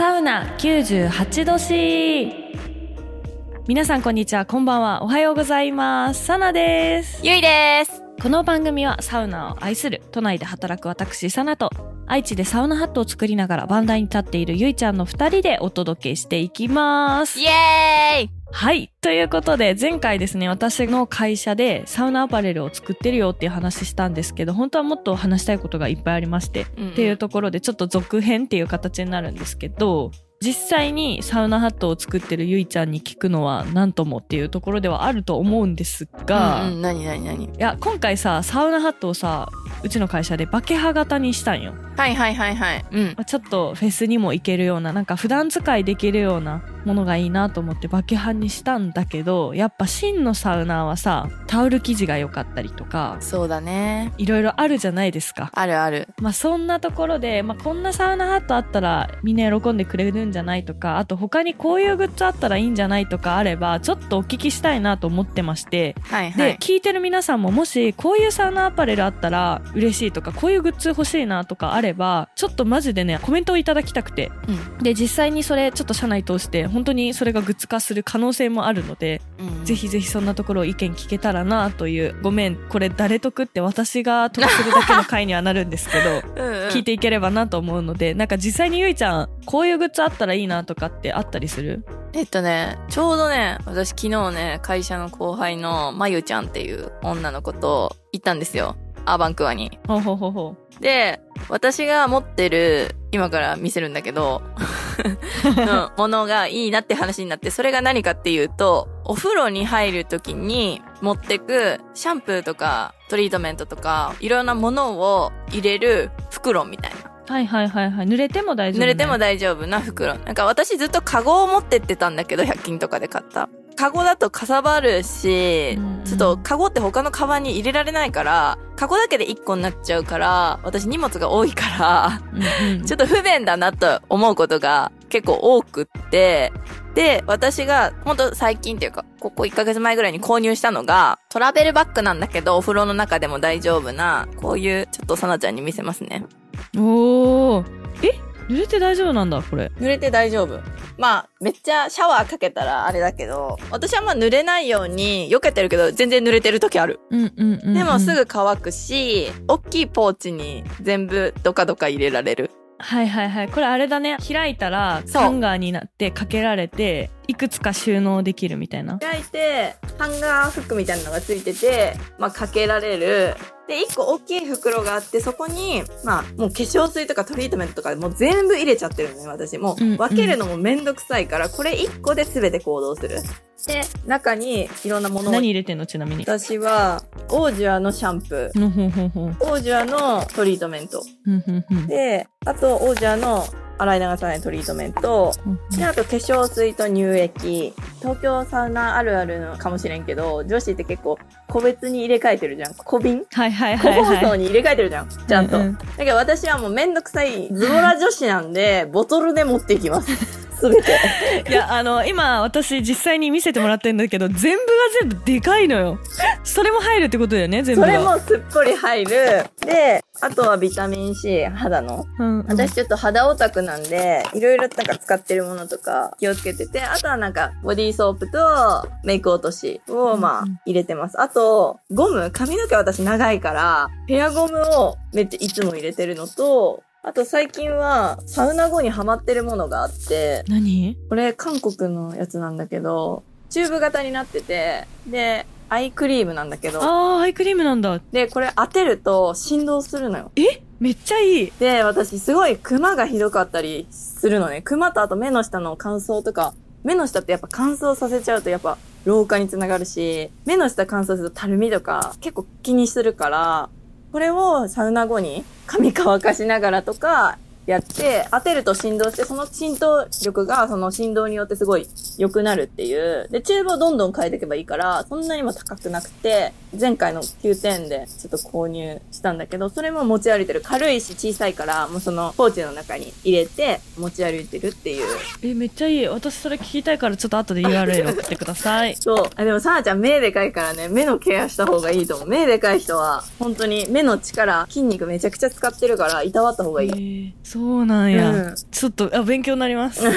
サウナ98度 C 皆さんこんにちは。こんばんは。おはようございます。サナです。ゆいです。この番組はサウナを愛する都内で働く私サナと愛知でサウナハットを作りながらバンダイに立っているゆいちゃんの二人でお届けしていきます。イエーイ。はい。ということで、前回ですね、私の会社でサウナアパレルを作ってるよっていう話したんですけど、本当はもっと話したいことがいっぱいありまして、うんうん。っていうところでちょっと続編っていう形になるんですけど、実際にサウナハットを作ってるゆいちゃんに聞くのは何ともっていうところではあると思うんですが、うんうん、なになになにいや、今回さ、サウナハットをさ、うちの会社でバケハ型にしたんよ。はいはいはいはい。うん。まあちょっとフェスにも行けるようななんか普段使いできるようなものがいいなと思ってバケハンにしたんだけどやっぱ真のサウナーはさタオル生地が良かったりとかそうだね。いろいろあるじゃないですか。あるある。まあそんなところで、まあ、こんなサウナハットあったらみんな喜んでくれるんじゃないとかあと他にこういうグッズあったらいいんじゃないとかあればちょっとお聞きしたいなと思ってましてはいはでい。聞いてる皆さんももしこういうサウナアパレルあったら嬉しいとかこういうグッズ欲しいなとかあればちょっとマジでねコメントをいただきたくてで実際にそれちょっと社内通して本当にそれがグッズ化する可能性もあるので、うん。うんぜひぜひそんなところを意見聞けたらなというごめんこれ誰得って私が得するだけの回にはなるんですけど 聞いていければなと思うのでなんか実際にゆいちゃんこういうグッズあったらいいなとかってあったりする？えっとね、ちょうどね、私昨日ね、会社の後輩のまゆちゃんっていう女の子と行ったんですよ。アーバンクアに。ほうほうほうほで、私が持ってる、今から見せるんだけど、のものがいいなって話になって、それが何かっていうと、お風呂に入るときに持ってくシャンプーとかトリートメントとか、いろんなものを入れる袋みたいな。うはいはいはいはい濡れても大丈夫、ね、濡れても大丈夫な袋。なんか私ずっとカゴを持ってってたんだけど、100均とかで買った。カゴだとかさばるしうん。うん、ちょっとカゴって他のカバンに入れられないから、カゴだけで1個になっちゃうから、私荷物が多いから、うんうん。ちょっと不便だなと思うことが結構多くって、で、私が本当最近っていうか、ここ1ヶ月前ぐらいに購入したのが、トラベルバッグなんだけど、お風呂の中でも大丈夫な、こういう、ちょっとさなちゃんに見せますね。おー。え？濡れて大丈夫なんだこれ濡れて大丈夫。まあ、めっちゃシャワーかけたらあれだけど、私はまあ濡れないように避けてるけど、全然濡れてる時ある。うんうんうん、うん、でもすぐ乾くし、大きいポーチに全部ドカドカ入れられる。はいはいはい。これあれだね。開いたら、ハンガーになってかけられて、いくつか収納できるみたいな。開いて、ハンガーフックみたいなのがついてて、まあかけられる。で、一個大きい袋があって、そこに、まあ、もう化粧水とかトリートメントとかもう全部入れちゃってるのね、私。もう分けるのもめんどくさいから、これ一個で全て行動する。で、中にいろんなものを何入れてんの？ちなみに。私は、オージュアのシャンプー。オージュアのトリートメント。で、あと、オージュアの洗い流さないトリートメント。で、あと、化粧水と乳液。東京サウナあるあるのかもしれんけど、女子って結構、個別に入れ替えてるじゃん。小瓶？はいはいはいはい。装に入れ替えてるじゃん。ちゃんと。うんうんだけど私はもうめんどくさいズボラ女子なんで、ボトルで持っていきます。すべて。いや、あの、今私実際に見せてもらってるんだけど、全部が全部でかいのよ。それも入るってことだよね、全部が。それもすっぽり入る。で、あとはビタミン C、肌の。うん、うん。私ちょっと肌オタクなんで、いろいろなんか使ってるものとか気をつけてて、あとはなんかボディーソープとメイク落としをまあ入れてます。あと、ゴム、髪の毛私長いから、ヘアゴムをめっちゃいつも入れてるのと、あと最近はサウナ後にハマってるものがあって、何？これ韓国のやつなんだけど、チューブ型になってて、で、アイクリームなんだけど、あー、アイクリームなんだ。で、これ当てると振動するのよ。え？めっちゃいい。で、私すごいクマがひどかったりするのね。クマとあと目の下の乾燥とか、目の下ってやっぱ乾燥させちゃうとやっぱ老化につながるし、目の下乾燥するとたるみとか結構気にするから、これをサウナ後に髪乾かしながらとかやって、当てると振動して、その浸透力がその振動によってすごい良くなるっていう。で、チューブをどんどん変えていけばいいから、そんなにも高くなくて、前回の9点でちょっと購入したんだけど、それも持ち歩いてる。軽いし小さいから、もうそのポーチの中に入れて持ち歩いてるっていう。え、めっちゃいい。私それ聞きたいからちょっと後で URL 送ってください。そう。あでも、さなちゃん目でかいからね、目のケアした方がいいと思う。目でかい人は、本当に目の力、筋肉めちゃくちゃ使ってるから、いたわった方がいい。えーそうなんや、うん。ちょっとあ勉強になります。っ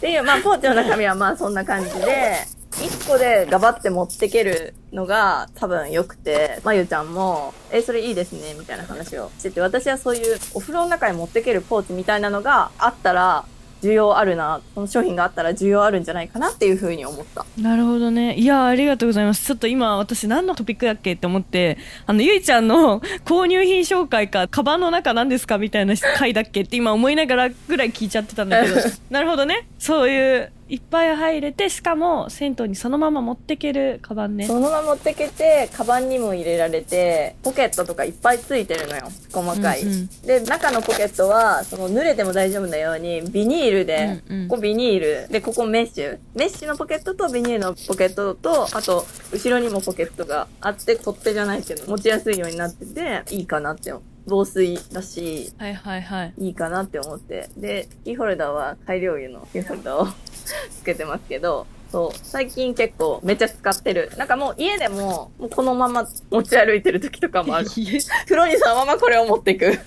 ていう、まあ、ポーチの中身はまあそんな感じで、一個でガバって持ってけるのが多分良くて、まゆちゃんも、え、それいいですね、みたいな話をしてて、私はそういうお風呂の中に持ってけるポーチみたいなのがあったら、需要あるな、この商品があったら需要あるんじゃないかなっていうふうに思った。なるほどね。いやありがとうございます。ちょっと今私何のトピックだっけって思ってあのゆいちゃんの購入品紹介かカバンの中何ですかみたいな回だっけって今思いながらぐらい聞いちゃってたんだけど。なるほどね。そういういっぱい入れてしかも銭湯にそのまま持ってけるカバンねそのまま持ってけて、カバンにも入れられて、ポケットとかいっぱいついてるのよ。細かい。うんうんで、中のポケットは、その濡れても大丈夫なように、ビニールで、うんうんここビニール、で、ここメッシュ。メッシュのポケットとビニールのポケットと、あと、後ろにもポケットがあって、取っ手じゃないけど、持ちやすいようになってて、いいかなって思う。防水だし、はいはいはいいいかなって思って。で、キーホルダーは大量油のキーホルダーを つけてますけど、そう、最近結構めっちゃ使ってる。なんかもう家でも、もうこのまま持ち歩いてる時とかもある。風呂にそのままこれを持っていく。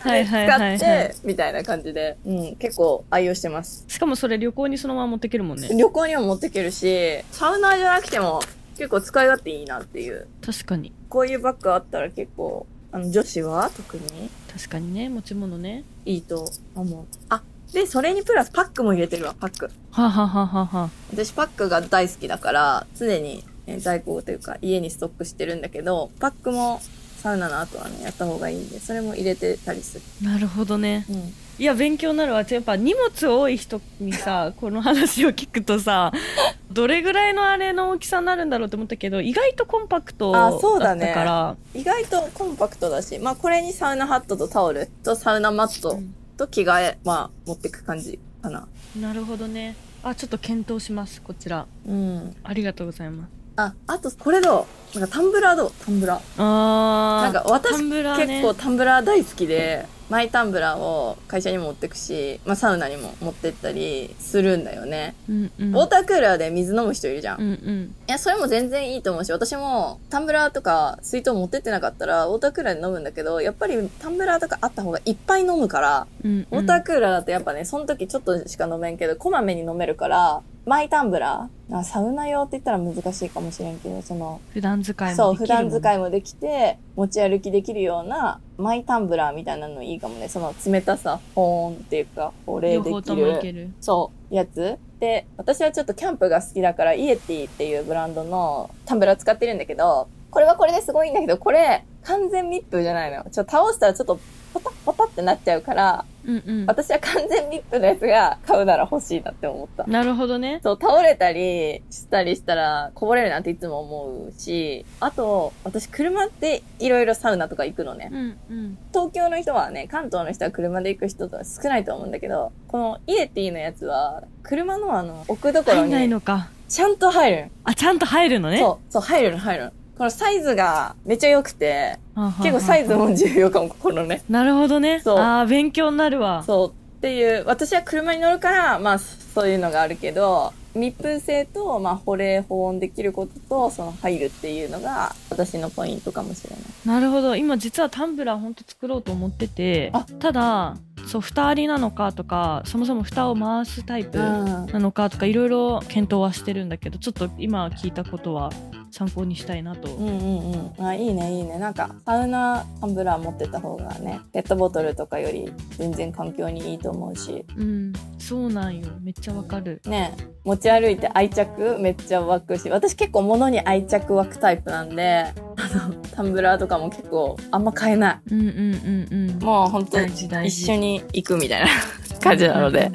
はいはいはいはい使って、みたいな感じで、うん、結構愛用してます。しかもそれ旅行にそのまま持ってけるもんね旅行にも持ってけるし、サウナーじゃなくても結構使い勝手いいなっていう。確かにこういうバッグあったら結構、あの、女子は特に？確かにね持ち物ねいいと思う。あ、で、それにプラスパックも入れてるわ、パック。はあはあはあはあはあ私パックが大好きだから、常に、えー在庫というか家にストックしてるんだけど、パックもサウナの後はね、やった方がいいんで、それも入れてたりする。なるほどねうん。いや勉強になるわやっぱ荷物多い人にさこの話を聞くとさどれぐらいのあれの大きさになるんだろうと思ったけど意外とコンパクトだあそうっただねから。意外とコンパクトだし、まあこれにサウナハットとタオルとサウナマットうん。と着替え、まあ持ってく感じかな。なるほどね。あちょっと検討しますこちら。うん。ありがとうございます。あ、あとこれどうなんかタンブラーどう？タンブラー。あーなんか私ね。結構タンブラー大好きで、マイタンブラーを会社にも持ってくし、まあサウナにも持ってったりするんだよね。うんうんウォータークーラーで水飲む人いるじゃん。いうんうんや、それも全然いいと思うし、私もタンブラーとか水筒持ってってなかったら、ウォータークーラーで飲むんだけど、やっぱりタンブラーとかあった方がいっぱい飲むから、うんウォータークーラーだとやっぱね、その時ちょっとしか飲めんけど、こまめに飲めるから、マイタンブラー？あサウナ用って言ったら難しいかもしれんけど、その、普段使いもそう、できるもん普段使いもできて、持ち歩きできるような、マイタンブラーみたいなのいいかもね。その冷たさ、保温っていうか、保冷できる。るそう、やつ。で、私はちょっとキャンプが好きだから、イエティっていうブランドのタンブラー使ってるんだけど、これはこれですごいんだけど、これ、完全密封じゃないのよ。ちょっと倒したらちょっと、ポタッポタってなっちゃうから、うんうん私は完全密封のやつが買うなら欲しいなって思った。なるほどねそう、倒れたりしたりしたらこぼれるなんていつも思うし、あと、私車っていろいろサウナとか行くのね。うんうん東京の人はね、関東の人は車で行く人とは少ないと思うんだけど、このイエティのやつは、車のあの、置くところ入んないに、のかちゃんと入るあちゃんと入るのの。ねそう、そう、入るの、入るの。このサイズがめっちゃ良くて、結結構サイズも重要かも、このね。なるほどねそうああ勉強になるわそう。っていう、私は車に乗るから、まあ、そういうのがあるけど、密封性と、まあ、保冷保温できることと、その入るっていうのが、私のポイントかもしれない。なるほど今実はタンブラーほんと作ろうと思っててあただそう蓋ありなのかとかそもそも蓋を回すタイプなのかとかいろいろ検討はしてるんだけどちょっと今聞いたことは参考にしたいなと、うんうんうん。あ、いいね、いいね。なんか、サウナタンブラー持ってた方がね、ペットボトルとかより全然環境にいいと思うし、うん、そうなんよ。めっちゃわかる。ね、持ち歩いて愛着めっちゃ湧くし、私結構物に愛着湧くタイプなんで、あの、タンブラーとかも結構あんま買えなうんうんうんうんい。もう本当一緒に行くみたいな 感じなので、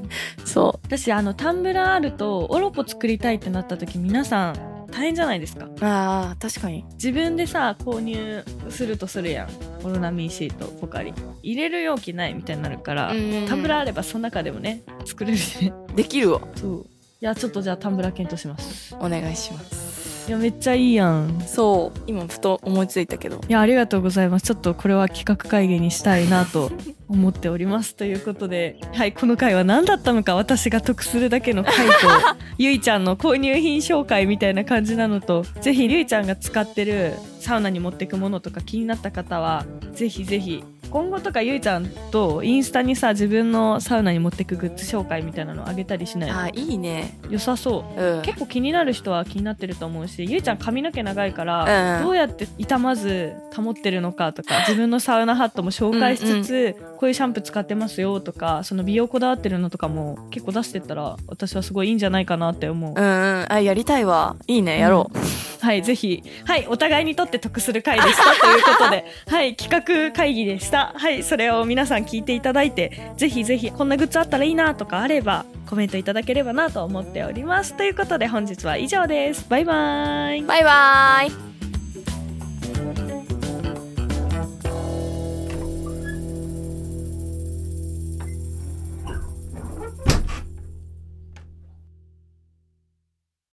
そ私あのタンブラーあるとオロポ作りたいってなった時皆さん大変じゃないですか？う。ああ、確かに。自分でさ購入するとするやんオロナミンシートポカリ入れる容器ないみたいになるから、うんタンブラーあればその中でもね作れるしねできるわ。そういやちょっとじゃあタンブラー検討しますお願いします。いやめっちゃいいやん。そう、今ふと思いついたけど。いやありがとうございます。ちょっとこれは企画会議にしたいなと 思っております。ということではいこの回は何だったのか私が得するだけの回と ゆいちゃんの購入品紹介みたいな感じなのとぜひゆいちゃんが使ってるサウナに持ってくものとか気になった方はぜひぜひ今後とかゆいちゃんとインスタにさ自分のサウナに持ってくグッズ紹介みたいなのあげたりしないあいいね。良さそう、うん、結構気になる人は気になってると思うしゆいちゃん髪の毛長いから、うん、どうやって傷まず保ってるのかとか自分のサウナハットも紹介しつつうん、こういうシャンプー使ってますよとかその美容こだわってるのとかも結構出してったら私はすごいいいんじゃないかなって思う。うんうん。あやりたいわ。いいねやろう、はいぜひ。はいお互いにとって得する回でしたということで。はい企画会議でした。はいそれを皆さん聞いていただいてぜひぜひこんなグッズあったらいいなとかあればコメントいただければなと思っております。ということで本日は以上です。バイバイ。バイバイ